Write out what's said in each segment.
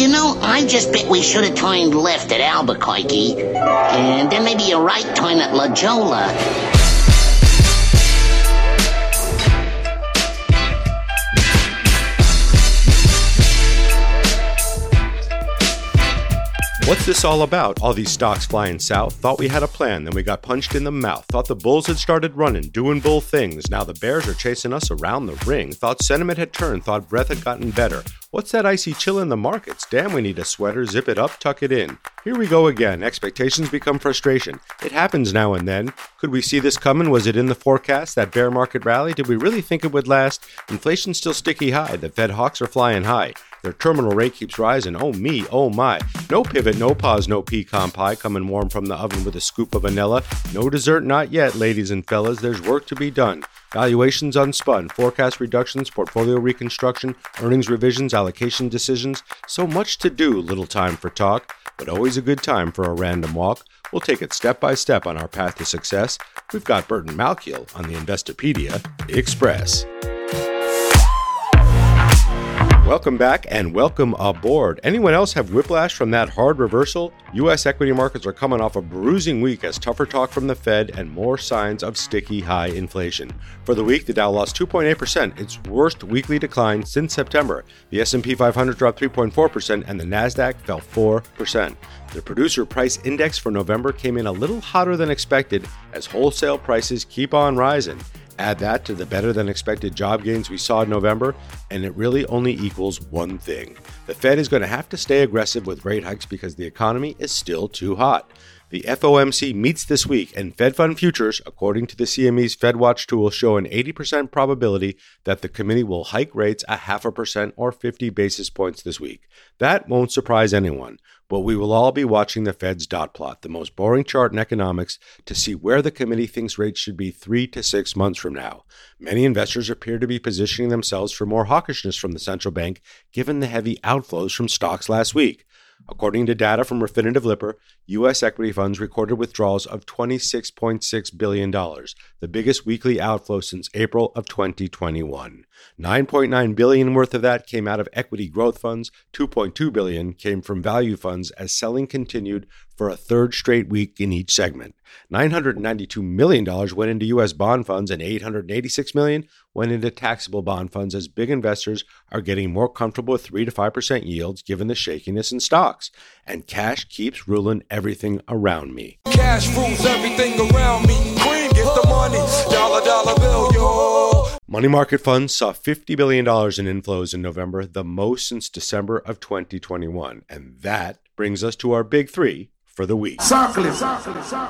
You know, I just bet we should have turned left at Albuquerque, and then maybe a right turn at La Jolla. What's this all about? All these stocks flying south. Thought we had a plan, then we got punched in the mouth. Thought the Bulls had started running, doing bull things. Now the Bears are chasing us around the ring. Thought sentiment had turned, thought breath had gotten better. What's that icy chill in the markets? Damn, we need a sweater. Zip it up, tuck it in. Here we go again. Expectations become frustration. It happens now and then. Could we see this coming? Was it in the forecast? That bear market rally? Did we really think it would last? Inflation's still sticky high. The Fed hawks are flying high. Their terminal rate keeps rising. Oh me, oh my. No pivot, no pause, no pecan pie coming warm from the oven with a scoop of vanilla. No dessert, not yet, ladies and fellas. There's work to be done. Valuations unspun, forecast reductions, portfolio reconstruction, earnings revisions, allocation decisions. So much to do, little time for talk, but always a good time for a random walk. We'll take it step by step on our path to success. We've got Burton Malkiel on the Investopedia Express. Welcome back and welcome aboard. Anyone else have whiplash from that hard reversal? U.S. equity markets are coming off a bruising week as tougher talk from the Fed and more signs of sticky high inflation. For the week, the Dow lost 2.8%, its worst weekly decline since September. The S&P 500 dropped 3.4% and the Nasdaq fell 4%. The producer price index for November came in a little hotter than expected as wholesale prices keep on rising. Add that to the better than expected job gains we saw in November, and it really only equals one thing. The Fed is going to have to stay aggressive with rate hikes because the economy is still too hot. The FOMC meets this week, and Fed Fund futures, according to the CME's FedWatch tool, show an 80% probability that the committee will hike rates a half a percent or 50 basis points this week. That won't surprise anyone, but we will all be watching the Fed's dot plot, the most boring chart in economics, to see where the committee thinks rates should be three to six months from now. Many investors appear to be positioning themselves for more hawkishness from the central bank, given the heavy outflows from stocks last week. According to data from Refinitiv Lipper, U.S. equity funds recorded withdrawals of $26.6 billion, the biggest weekly outflow since April of 2021. 9.9 billion worth of that came out of equity growth funds, 2.2 billion came from value funds as selling continued for a third straight week in each segment. $992 million went into U.S. bond funds and $886 million went into taxable bond funds as big investors are getting more comfortable with 3 to 5% yields given the shakiness in stocks. And cash keeps ruling everything around me. Cash rules everything around me. Cream get the money. Dollar, dollar bill, yo. Money market funds saw $50 billion in inflows in November, the most since December of 2021. And that brings us to our big three for the week. Circle it.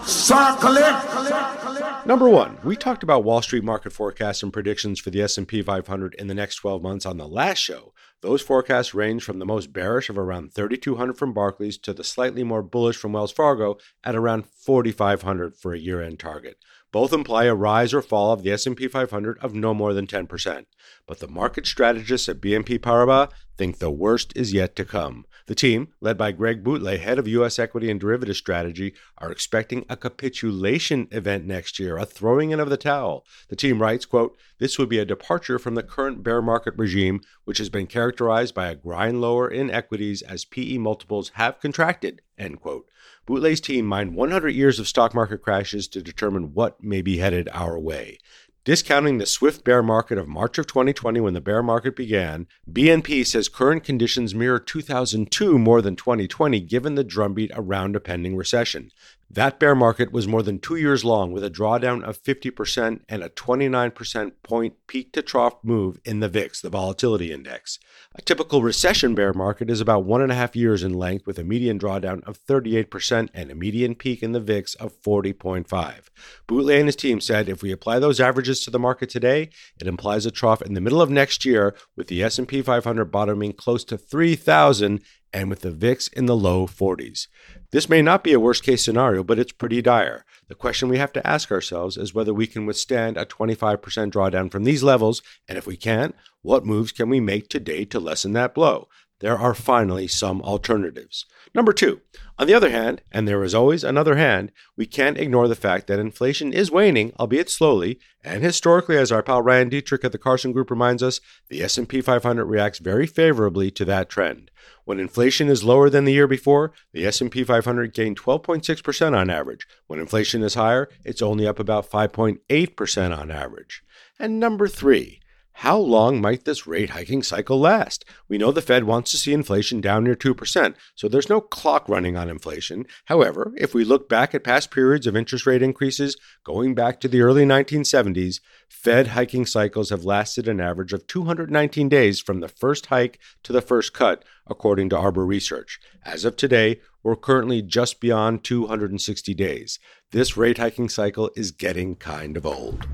Circle it. Number one, we talked about Wall Street market forecasts and predictions for the S&P 500 in the next 12 months on the last show. Those forecasts range from the most bearish of around 3,200 from Barclays to the slightly more bullish from Wells Fargo at around 4,500 for a year-end target. Both imply a rise or fall of the S&P 500 of no more than 10%. But the market strategists at BNP Paribas think the worst is yet to come. The team, led by Greg Boutlé, head of U.S. equity and derivative strategy, are expecting a capitulation event next year, a throwing in of the towel. The team writes, quote, This would be a departure from the current bear market regime, which has been characterized by a grind lower in equities as PE multiples have contracted, end quote. Boutlé's team mined 100 years of stock market crashes to determine what may be headed our way. Discounting the swift bear market of March of 2020 when the bear market began, BNP says current conditions mirror 2002 more than 2020 given the drumbeat around a pending recession. That bear market was more than two years long with a drawdown of 50% and a 29% point peak to trough move in the VIX, the volatility index. A typical recession bear market is about one and a half years in length with a median drawdown of 38% and a median peak in the VIX of 40.5. Boutlé and his team said if we apply those averages to the market today, it implies a trough in the middle of next year with the S&P 500 bottoming close to 3,000 and with the VIX in the low 40s. This may not be a worst case scenario, but it's pretty dire. The question we have to ask ourselves is whether we can withstand a 25% drawdown from these levels, and if we can't, what moves can we make today to lessen that blow? There are finally some alternatives. Number two, on the other hand, and there is always another hand, we can't ignore the fact that inflation is waning, albeit slowly, and historically, as our pal Ryan Detrick at the Carson Group reminds us, the S&P 500 reacts very favorably to that trend. When inflation is lower than the year before, the S&P 500 gained 12.6% on average. When inflation is higher, it's only up about 5.8% on average. And number 3, how long might this rate hiking cycle last? We know the Fed wants to see inflation down near 2%, so there's no clock running on inflation. However, if we look back at past periods of interest rate increases, going back to the early 1970s, Fed hiking cycles have lasted an average of 219 days from the first hike to the first cut, according to Arbor Research. As of today, we're currently just beyond 260 days. This rate hiking cycle is getting kind of old.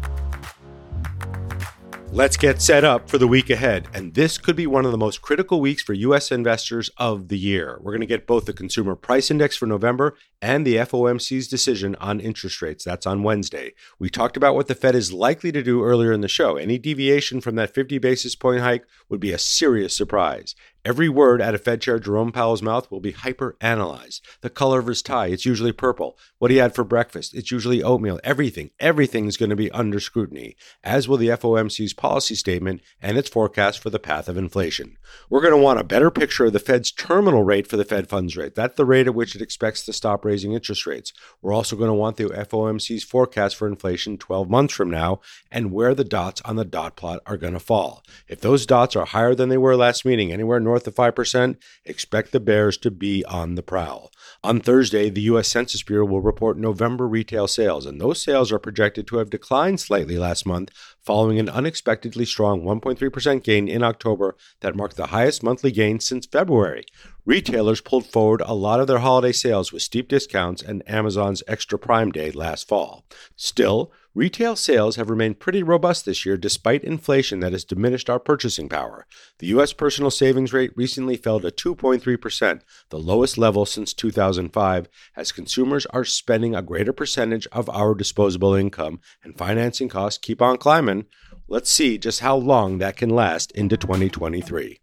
Let's get set up for the week ahead. And this could be one of the most critical weeks for U.S. investors of the year. We're going to get both the Consumer Price Index for November and the FOMC's decision on interest rates. That's on Wednesday. We talked about what the Fed is likely to do earlier in the show. Any deviation from that 50 basis point hike would be a serious surprise. Every word out of Fed Chair Jerome Powell's mouth will be hyper analyzed. The color of his tie, it's usually purple. What he had for breakfast, it's usually oatmeal. Everything, everything is going to be under scrutiny, as will the FOMC's policy statement and its forecast for the path of inflation. We're going to want a better picture of the Fed's terminal rate for the Fed funds rate. That's the rate at which it expects to stop raising interest rates. We're also going to want the FOMC's forecast for inflation 12 months from now and where the dots on the dot plot are going to fall. If those dots are higher than they were last meeting, anywhere north of 5%, expect the bears to be on the prowl. On Thursday, the U.S. Census Bureau will report November retail sales, and those sales are projected to have declined slightly last month following an unexpectedly strong 1.3% gain in October that marked the highest monthly gain since February. Retailers pulled forward a lot of their holiday sales with steep discounts and Amazon's Extra Prime Day last fall. Still, Retail sales have remained pretty robust this year despite inflation that has diminished our purchasing power. The U.S. personal savings rate recently fell to 2.3%, the lowest level since 2005, as consumers are spending a greater percentage of our disposable income and financing costs keep on climbing. Let's see just how long that can last into 2023.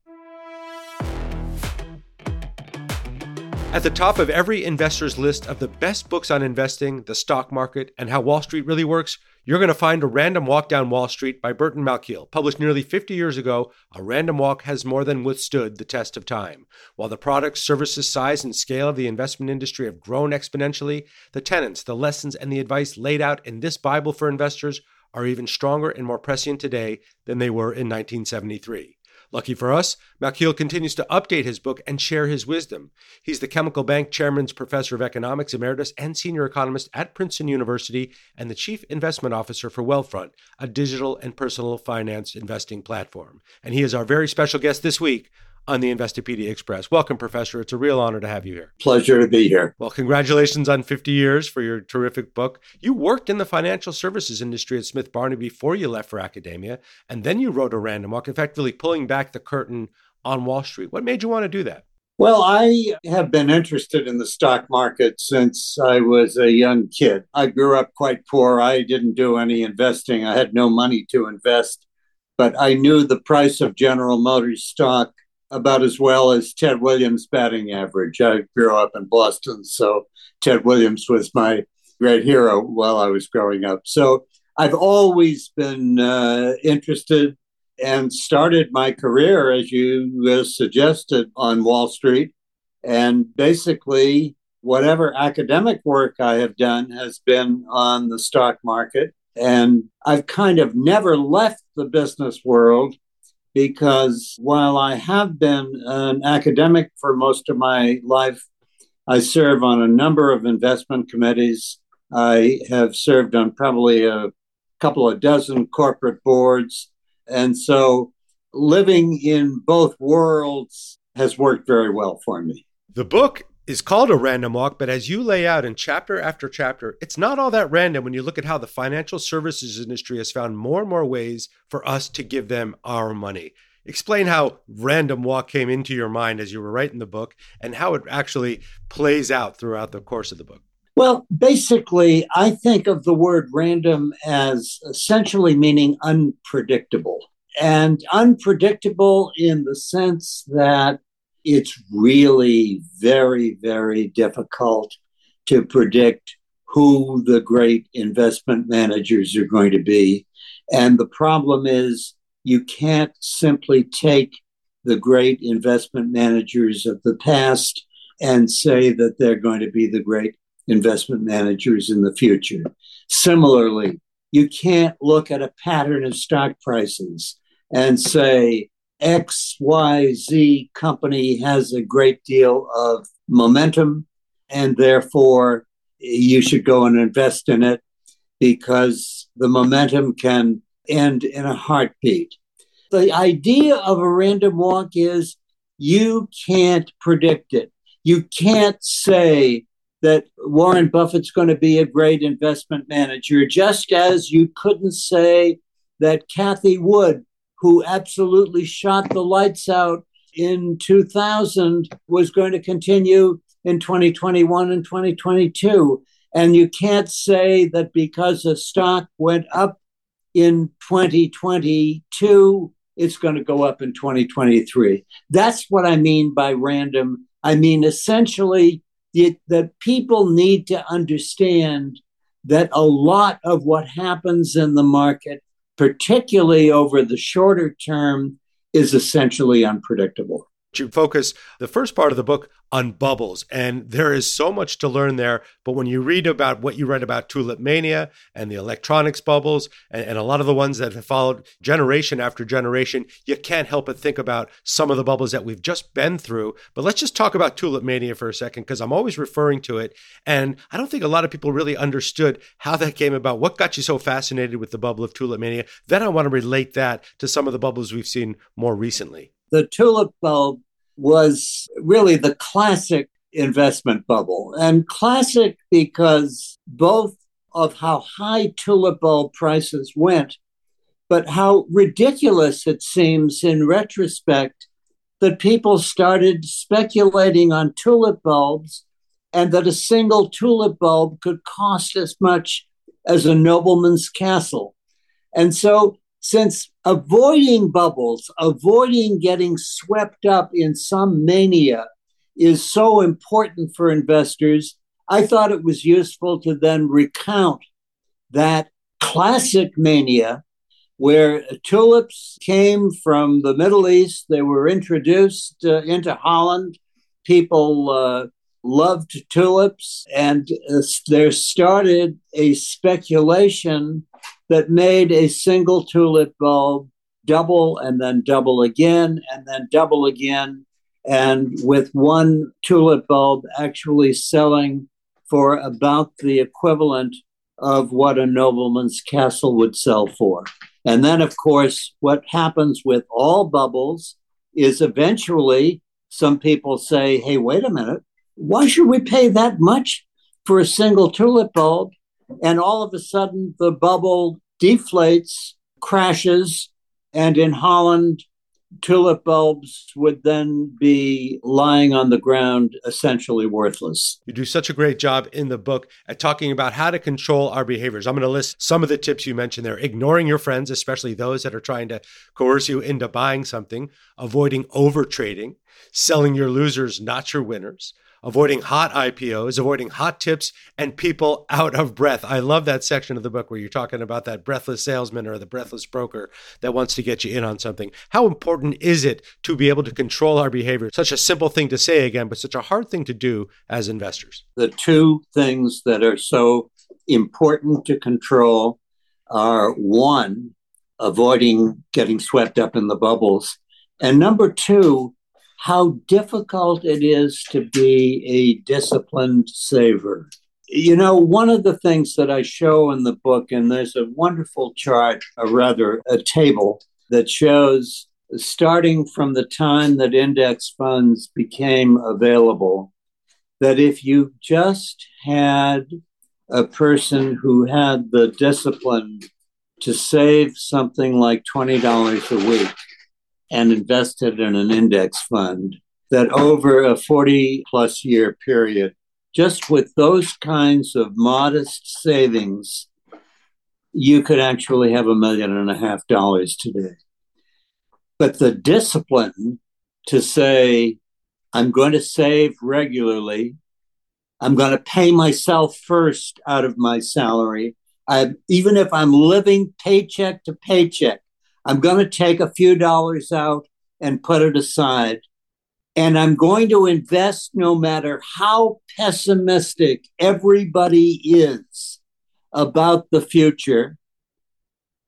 At the top of every investor's list of the best books on investing, the stock market, and how Wall Street really works, you're going to find A Random Walk Down Wall Street by Burton Malkiel. Published nearly 50 years ago, A Random Walk has more than withstood the test of time. While the products, services, size, and scale of the investment industry have grown exponentially, the tenets, the lessons, and the advice laid out in this Bible for investors are even stronger and more prescient today than they were in 1973. Lucky for us, Malkiel continues to update his book and share his wisdom. He's the Chemical Bank Chairman's Professor of Economics Emeritus and Senior Economist at Princeton University and the Chief Investment Officer for Wealthfront, a digital and personal finance investing platform. And he is our very special guest this week on the Investopedia Express. Welcome, Professor. It's a real honor to have you here. Pleasure to be here. Well, congratulations on 50 years for your terrific book. You worked in the financial services industry at Smith Barney before you left for academia, and then you wrote a random walk, effectively pulling back the curtain on Wall Street. What made you want to do that? Well, I have been interested in the stock market since I was a young kid. I grew up quite poor. I didn't do any investing. I had no money to invest, but I knew the price of General Motors stock about as well as Ted Williams' batting average. I grew up in Boston, so Ted Williams was my great hero while I was growing up. So I've always been uh, interested and started my career, as you uh, suggested, on Wall Street. And basically, whatever academic work I have done has been on the stock market. And I've kind of never left the business world because while I have been an academic for most of my life, I serve on a number of investment committees. I have served on probably a couple of dozen corporate boards. And so living in both worlds has worked very well for me. The book is called a random walk, but as you lay out in chapter after chapter, it's not all that random when you look at how the financial services industry has found more and more ways for us to give them our money. Explain how random walk came into your mind as you were writing the book and how it actually plays out throughout the course of the book. Well, basically, I think of the word random as essentially meaning unpredictable. And unpredictable in the sense that it's really very, very difficult to predict who the great investment managers are going to be. And the problem is, you can't simply take the great investment managers of the past and say that they're going to be the great investment managers in the future. Similarly, you can't look at a pattern of stock prices and say XYZ company has a great deal of momentum and therefore you should go and invest in it because the momentum can end in a heartbeat. The idea of a random walk is you can't predict it. You can't say that Warren Buffett's going to be a great investment manager, just as you couldn't say that Cathie Wood, who absolutely shot the lights out in 2000, was going to continue in 2021 and 2022. And you can't say that because a stock went up in 2022, it's going to go up in 2023. That's what I mean by random. I mean, essentially, that people need to understand that a lot of what happens in the market, particularly over the shorter term, is essentially unpredictable you focus the first part of the book on bubbles. And there is so much to learn there. But when you read about what you read about Tulip Mania and the electronics bubbles and, and, a lot of the ones that have followed generation after generation, you can't help but think about some of the bubbles that we've just been through. But let's just talk about Tulip Mania for a second, because I'm always referring to it. And I don't think a lot of people really understood how that came about. What got you so fascinated with the bubble of Tulip Mania? Then I want to relate that to some of the bubbles we've seen more recently the tulip bulb was really the classic investment bubble. And classic because both of how high tulip bulb prices went, but how ridiculous it seems in retrospect that people started speculating on tulip bulbs and that a single tulip bulb could cost as much as a nobleman's castle. And so since avoiding bubbles, avoiding getting swept up in some mania is so important for investors, I thought it was useful to then recount that classic mania where tulips came from the Middle East. They were introduced uh, into Holland. People uh, loved tulips, and uh, there started a speculation that made a single tulip bulb double and then double again and then double again. And with one tulip bulb actually selling for about the equivalent of what a nobleman's castle would sell for. And then, of course, what happens with all bubbles is eventually some people say, hey, wait a minute, why should we pay that much for a single tulip bulb? And all of a sudden, the bubble deflates, crashes, and in Holland, tulip bulbs would then be lying on the ground, essentially worthless. You do such a great job in the book at talking about how to control our behaviors. I'm going to list some of the tips you mentioned there ignoring your friends, especially those that are trying to coerce you into buying something, avoiding over trading, selling your losers, not your winners avoiding hot IPOs, avoiding hot tips, and people out of breath. I love that section of the book where you're talking about that breathless salesman or the breathless broker that wants to get you in on something. How important is it to be able to control our behavior? Such a simple thing to say again, but such a hard thing to do as investors. The two things that are so important to control are one, avoiding getting swept up in the bubbles. And number two, how difficult it is to be a disciplined saver. You know, one of the things that I show in the book, and there's a wonderful chart, or rather a table, that shows starting from the time that index funds became available, that if you just had a person who had the discipline to save something like $20 a week, and invested in an index fund that over a 40 plus year period, just with those kinds of modest savings, you could actually have a million and a half dollars today. But the discipline to say, I'm going to save regularly. I'm going to pay myself first out of my salary. I, even if I'm living paycheck to paycheck, I'm going to take a few dollars out and put it aside. And I'm going to invest no matter how pessimistic everybody is about the future.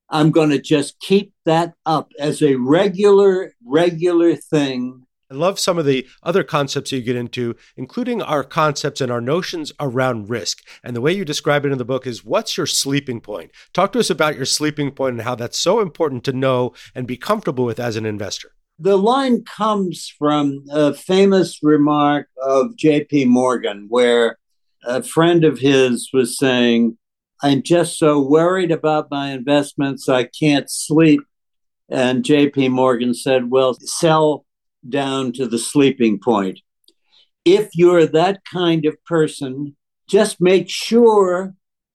I'm going to just keep that up as a regular, regular thing I love some of the other concepts you get into, including our concepts and our notions around risk. And the way you describe it in the book is what's your sleeping point? Talk to us about your sleeping point and how that's so important to know and be comfortable with as an investor. The line comes from a famous remark of J.P. Morgan, where a friend of his was saying, I'm just so worried about my investments, I can't sleep. And JP Morgan said, Well, sell down to the sleeping point. If you're that kind of person, just make sure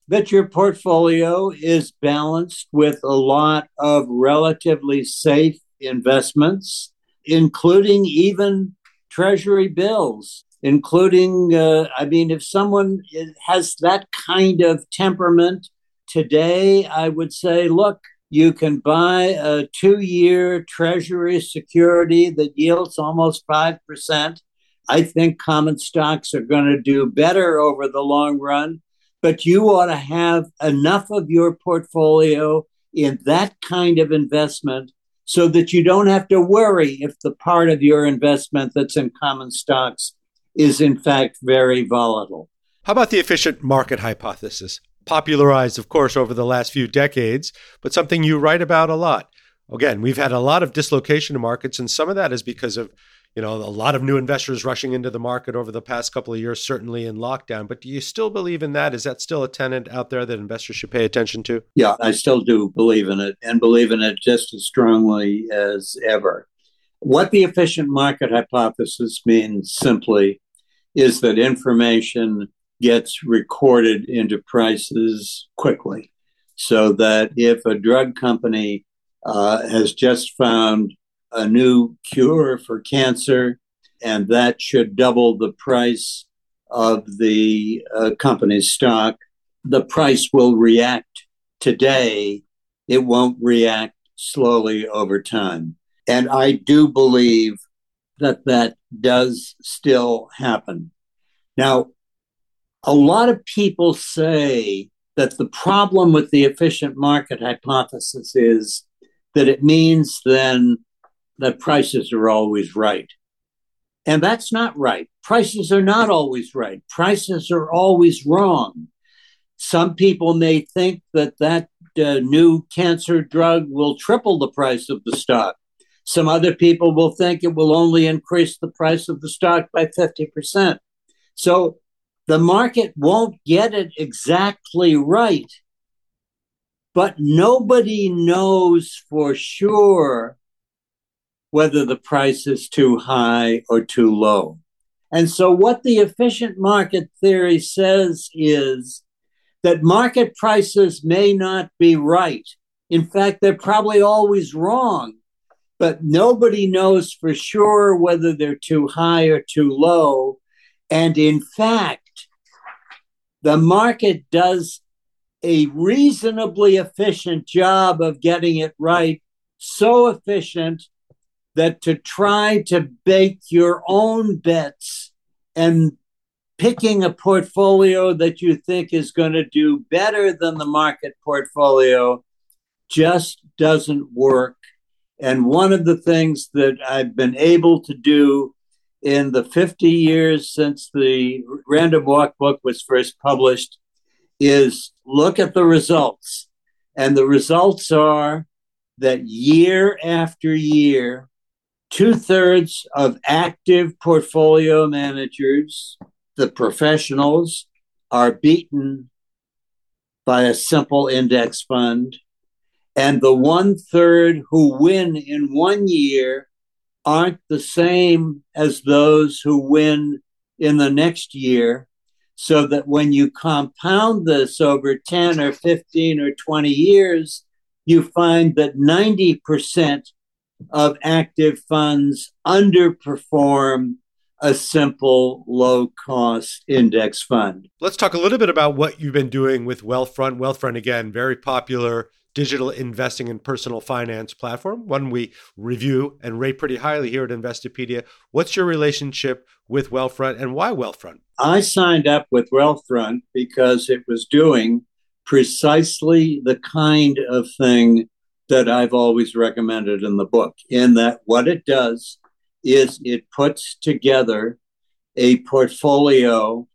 that your portfolio is balanced with a lot of relatively safe investments, including even treasury bills, including, uh, I mean, if someone has that kind of temperament today, I would say, look, you can buy a two year treasury security that yields almost 5%. I think common stocks are going to do better over the long run, but you ought to have enough of your portfolio in that kind of investment so that you don't have to worry if the part of your investment that's in common stocks is in fact very volatile. How about the efficient market hypothesis? Popularized, of course, over the last few decades, but something you write about a lot. Again, we've had a lot of dislocation in markets, and some of that is because of you know a lot of new investors rushing into the market over the past couple of years, certainly in lockdown. But do you still believe in that? Is that still a tenant out there that investors should pay attention to? Yeah, I still do believe in it, and believe in it just as strongly as ever. What the efficient market hypothesis means simply is that information gets recorded into prices quickly. So that if a drug company uh, has just found a new cure for cancer, and that should double the price of the uh, company's stock, the price will react today. It won't react slowly over time. And I do believe that that does still happen. Now, a lot of people say that the problem with the efficient market hypothesis is that it means then that prices are always right. And that's not right. Prices are not always right. Prices are always wrong. Some people may think that that uh, new cancer drug will triple the price of the stock. Some other people will think it will only increase the price of the stock by 50%. So the market won't get it exactly right, but nobody knows for sure whether the price is too high or too low. And so, what the efficient market theory says is that market prices may not be right. In fact, they're probably always wrong, but nobody knows for sure whether they're too high or too low. And in fact, the market does a reasonably efficient job of getting it right, so efficient that to try to bake your own bets and picking a portfolio that you think is going to do better than the market portfolio just doesn't work. And one of the things that I've been able to do in the 50 years since the Random Walk book was first published is look at the results. And the results are that year after year, two thirds of active portfolio managers, the professionals, are beaten by a simple index fund. And the one third who win in one year aren't the same as those who win in the next year. So that when you compound this over 10 or 15 or 20 years, you find that 90% of active funds underperform a simple low cost index fund. Let's talk a little bit about what you've been doing with Wealthfront. Wealthfront, again, very popular digital investing and personal finance platform, one we review and rate pretty highly here at Investopedia. What's your relationship with Wealthfront and why Wealthfront? I signed up with Wealthfront because it was doing precisely the kind of thing that I've always recommended in the book, in that what it does is it puts together a portfolio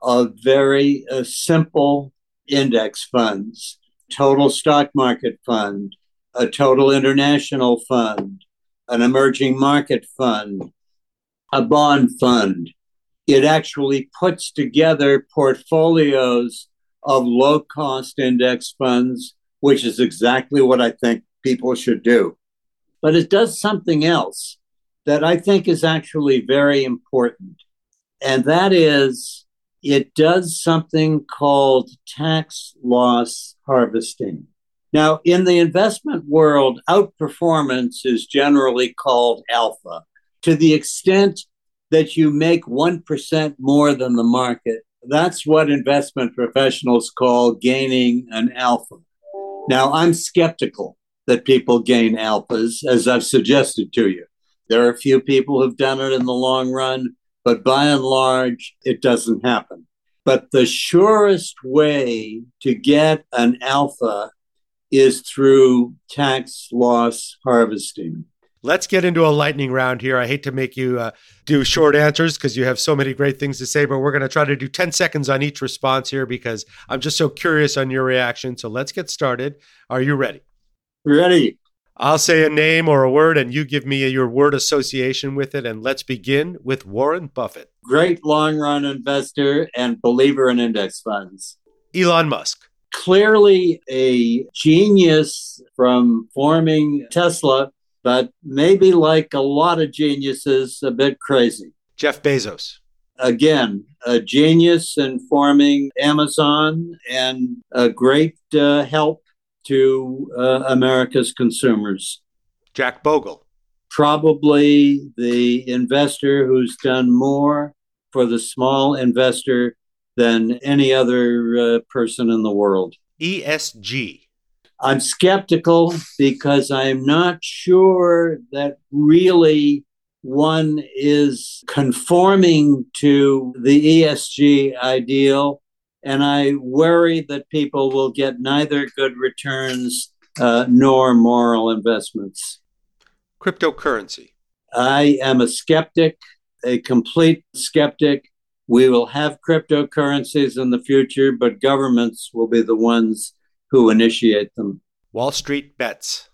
of very uh, simple index funds, total stock market fund, a total international fund, an emerging market fund, a bond fund. It actually puts together portfolios of low cost index funds, which is exactly what I think people should do. But it does something else that I think is actually very important. And that is, it does something called tax loss harvesting. Now, in the investment world, outperformance is generally called alpha. To the extent that you make 1% more than the market, that's what investment professionals call gaining an alpha. Now, I'm skeptical that people gain alphas, as I've suggested to you. There are a few people who've done it in the long run, but by and large, it doesn't happen. But the surest way to get an alpha is through tax loss harvesting. Let's get into a lightning round here. I hate to make you uh, do short answers because you have so many great things to say, but we're going to try to do 10 seconds on each response here because I'm just so curious on your reaction. So let's get started. Are you ready? Ready. I'll say a name or a word, and you give me your word association with it. And let's begin with Warren Buffett. Great long run investor and believer in index funds. Elon Musk. Clearly a genius from forming Tesla, but maybe like a lot of geniuses, a bit crazy. Jeff Bezos. Again, a genius in forming Amazon and a great uh, help to uh, America's consumers. Jack Bogle. Probably the investor who's done more for the small investor than any other uh, person in the world. ESG. I'm skeptical because I'm not sure that really one is conforming to the ESG ideal and I worry that people will get neither good returns uh, nor moral investments. Cryptocurrency. I am a skeptic, a complete skeptic. We will have cryptocurrencies in the future, but governments will be the ones who initiate them. Wall Street Bets,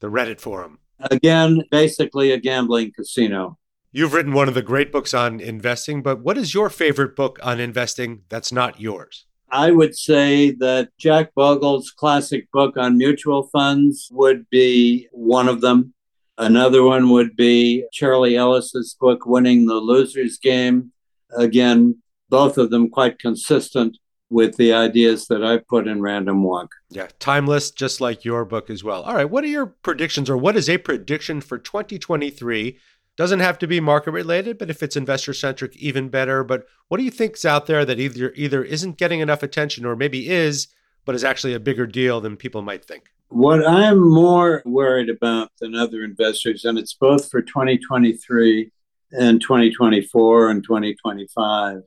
the Reddit forum. Again, basically a gambling casino. You've written one of the great books on investing, but what is your favorite book on investing that's not yours? I would say that Jack Bogle's classic book on mutual funds would be one of them. Another one would be Charlie Ellis's book, Winning the Loser's Game. Again, both of them quite consistent with the ideas that I put in Random Walk. Yeah, timeless, just like your book as well. All right, what are your predictions, or what is a prediction for 2023 doesn't have to be market related, but if it's investor centric, even better. But what do you think's out there that either either isn't getting enough attention or maybe is, but is actually a bigger deal than people might think? What I'm more worried about than other investors, and it's both for 2023 and 2024 and 2025,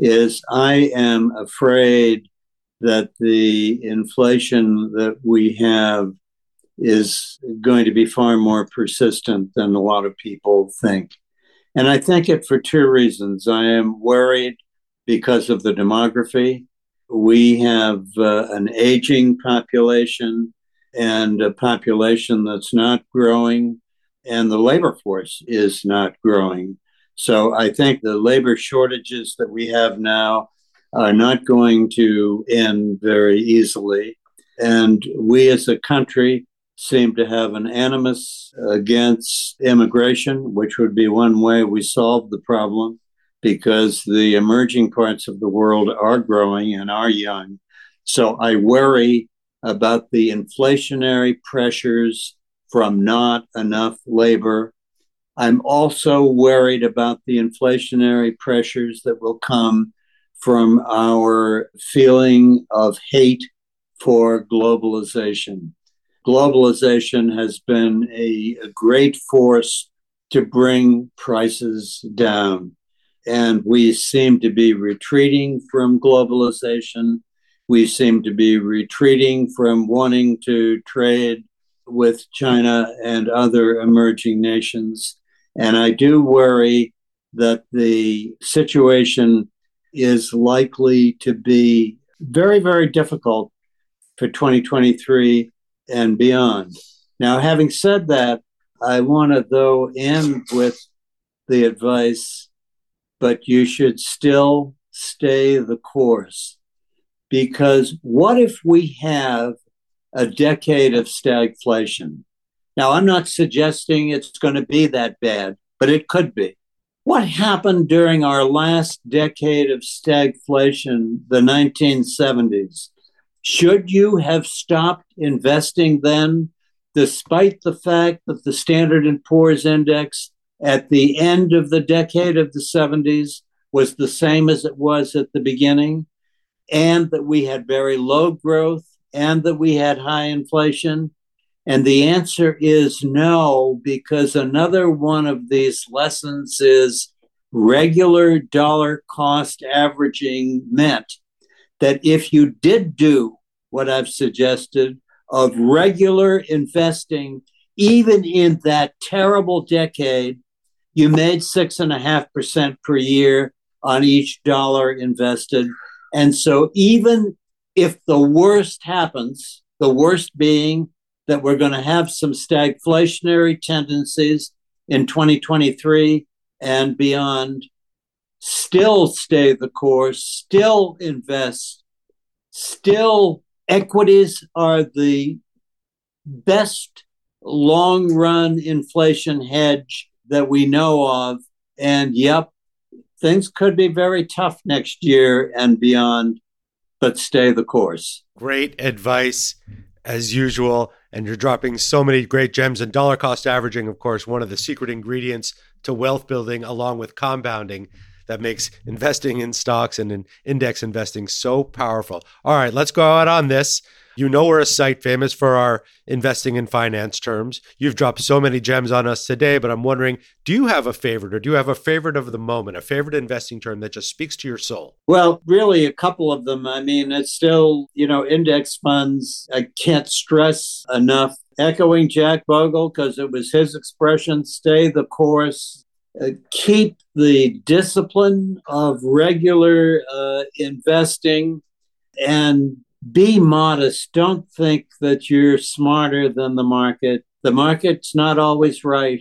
is I am afraid that the inflation that we have is going to be far more persistent than a lot of people think. And I think it for two reasons. I am worried because of the demography. We have uh, an aging population and a population that's not growing, and the labor force is not growing. So I think the labor shortages that we have now are not going to end very easily. And we as a country seem to have an animus against immigration, which would be one way we solve the problem because the emerging parts of the world are growing and are young. So I worry about the inflationary pressures from not enough labor. I'm also worried about the inflationary pressures that will come from our feeling of hate for globalization. Globalization has been a, a great force to bring prices down. And we seem to be retreating from globalization. We seem to be retreating from wanting to trade with China and other emerging nations. And I do worry that the situation is likely to be very, very difficult for 2023 and beyond. Now, having said that, I want to, though, end with the advice, but you should still stay the course. Because what if we have a decade of stagflation? Now, I'm not suggesting it's going to be that bad, but it could be. What happened during our last decade of stagflation, the 1970s? Should you have stopped investing then, despite the fact that the Standard and Poor's index at the end of the decade of the 70s was the same as it was at the beginning, and that we had very low growth and that we had high inflation? And the answer is no, because another one of these lessons is regular dollar cost averaging meant that if you did do what I've suggested of regular investing, even in that terrible decade, you made six and a half percent per year on each dollar invested. And so, even if the worst happens, the worst being that we're going to have some stagflationary tendencies in 2023 and beyond. Still stay the course, still invest, still equities are the best long run inflation hedge that we know of. And yep, things could be very tough next year and beyond, but stay the course. Great advice as usual. And you're dropping so many great gems. And dollar cost averaging, of course, one of the secret ingredients to wealth building, along with compounding, that makes investing in stocks and in index investing so powerful. All right, let's go out on this. You know, we're a site famous for our investing in finance terms. You've dropped so many gems on us today, but I'm wondering do you have a favorite or do you have a favorite of the moment, a favorite investing term that just speaks to your soul? Well, really, a couple of them. I mean, it's still, you know, index funds. I can't stress enough echoing Jack Bogle because it was his expression stay the course, uh, keep the discipline of regular uh, investing, and be modest. Don't think that you're smarter than the market. The market's not always right,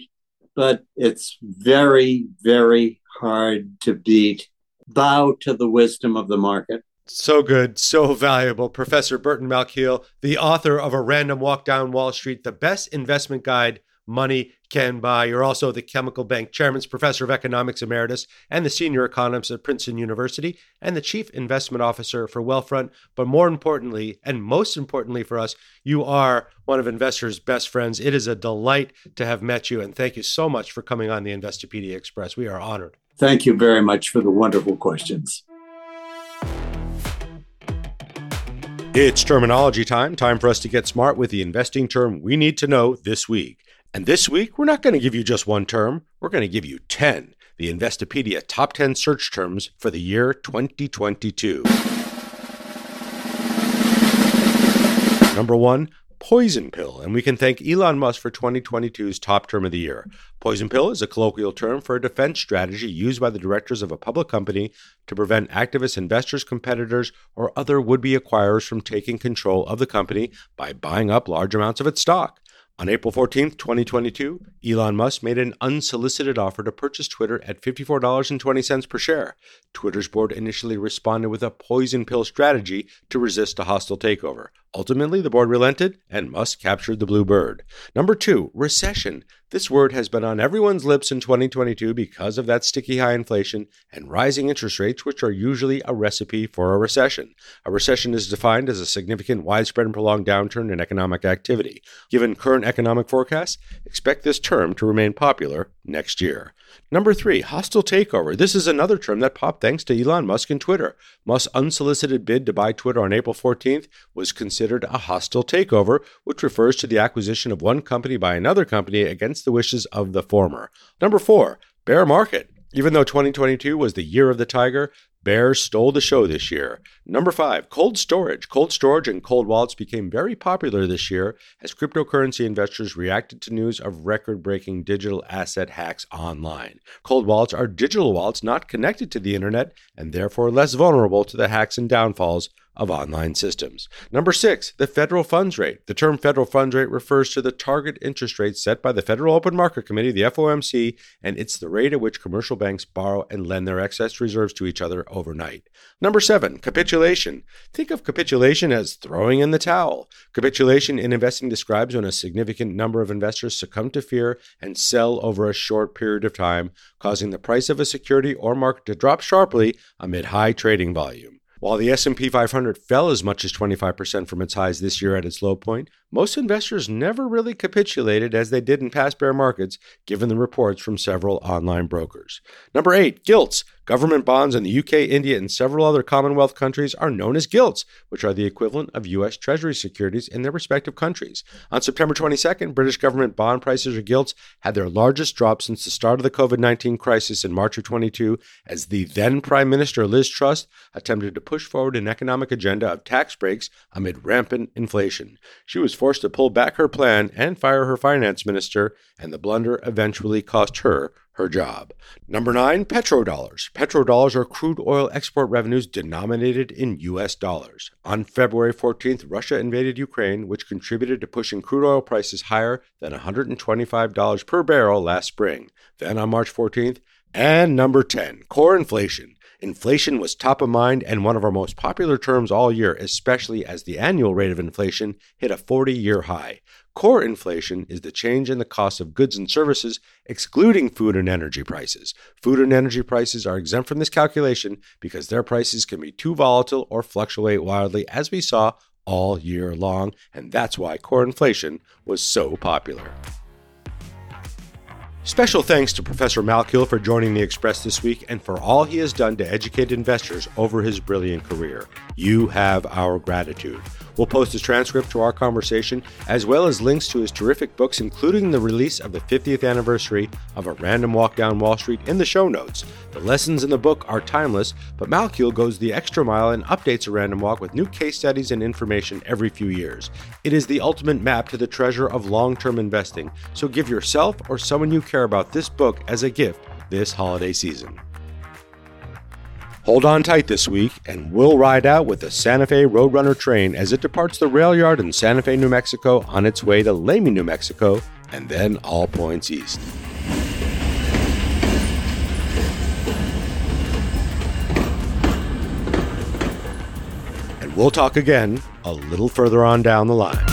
but it's very, very hard to beat. Bow to the wisdom of the market. So good, so valuable. Professor Burton Malkiel, the author of A Random Walk Down Wall Street, the best investment guide money can buy. You're also the Chemical Bank Chairman's Professor of Economics Emeritus and the Senior Economist at Princeton University and the Chief Investment Officer for Wealthfront. But more importantly, and most importantly for us, you are one of investors' best friends. It is a delight to have met you, and thank you so much for coming on the Investopedia Express. We are honored. Thank you very much for the wonderful questions. It's terminology time. Time for us to get smart with the investing term we need to know this week. And this week, we're not going to give you just one term, we're going to give you 10, the Investopedia top 10 search terms for the year 2022. Number one, poison pill, and we can thank Elon Musk for 2022's top term of the year. Poison pill is a colloquial term for a defense strategy used by the directors of a public company to prevent activist investors, competitors, or other would be acquirers from taking control of the company by buying up large amounts of its stock. On April 14, 2022, Elon Musk made an unsolicited offer to purchase Twitter at $54.20 per share. Twitter's board initially responded with a poison pill strategy to resist a hostile takeover. Ultimately, the board relented and Musk captured the blue bird. Number two, recession. This word has been on everyone's lips in 2022 because of that sticky high inflation and rising interest rates, which are usually a recipe for a recession. A recession is defined as a significant, widespread, and prolonged downturn in economic activity. Given current economic forecasts, expect this term to remain popular next year. Number three, hostile takeover. This is another term that popped thanks to Elon Musk and Twitter. Musk's unsolicited bid to buy Twitter on April 14th was considered a hostile takeover, which refers to the acquisition of one company by another company against the wishes of the former. Number four, bear market. Even though 2022 was the year of the tiger, Bears stole the show this year. Number five, cold storage. Cold storage and cold wallets became very popular this year as cryptocurrency investors reacted to news of record breaking digital asset hacks online. Cold wallets are digital wallets not connected to the internet and therefore less vulnerable to the hacks and downfalls of online systems. Number six, the federal funds rate. The term federal funds rate refers to the target interest rate set by the Federal Open Market Committee, the FOMC, and it's the rate at which commercial banks borrow and lend their excess reserves to each other overnight. Number seven, capitulation. Think of capitulation as throwing in the towel. Capitulation in investing describes when a significant number of investors succumb to fear and sell over a short period of time, causing the price of a security or market to drop sharply amid high trading volume. While the S&P 500 fell as much as 25% from its highs this year at its low point, most investors never really capitulated as they did in past bear markets, given the reports from several online brokers. Number 8, gilts. Government bonds in the UK, India, and several other Commonwealth countries are known as gilts, which are the equivalent of US Treasury securities in their respective countries. On September 22nd, British government bond prices or gilts had their largest drop since the start of the COVID 19 crisis in March of 22 as the then Prime Minister Liz Truss attempted to push forward an economic agenda of tax breaks amid rampant inflation. She was forced to pull back her plan and fire her finance minister, and the blunder eventually cost her her job. Number nine, petrodollars. Petrodollars are crude oil export revenues denominated in US dollars. On February 14th, Russia invaded Ukraine, which contributed to pushing crude oil prices higher than $125 per barrel last spring. Then on March 14th, and number 10, core inflation. Inflation was top of mind and one of our most popular terms all year, especially as the annual rate of inflation hit a 40 year high. Core inflation is the change in the cost of goods and services, excluding food and energy prices. Food and energy prices are exempt from this calculation because their prices can be too volatile or fluctuate wildly, as we saw all year long, and that's why core inflation was so popular. Special thanks to Professor Malkiel for joining the Express this week and for all he has done to educate investors over his brilliant career. You have our gratitude. We'll post a transcript to our conversation, as well as links to his terrific books, including the release of the 50th anniversary of A Random Walk Down Wall Street in the show notes. The lessons in the book are timeless, but Malkiel goes the extra mile and updates A Random Walk with new case studies and information every few years. It is the ultimate map to the treasure of long term investing, so give yourself or someone you care about this book as a gift this holiday season. Hold on tight this week, and we'll ride out with the Santa Fe Roadrunner train as it departs the rail yard in Santa Fe, New Mexico, on its way to Lamy, New Mexico, and then all points east. And we'll talk again a little further on down the line.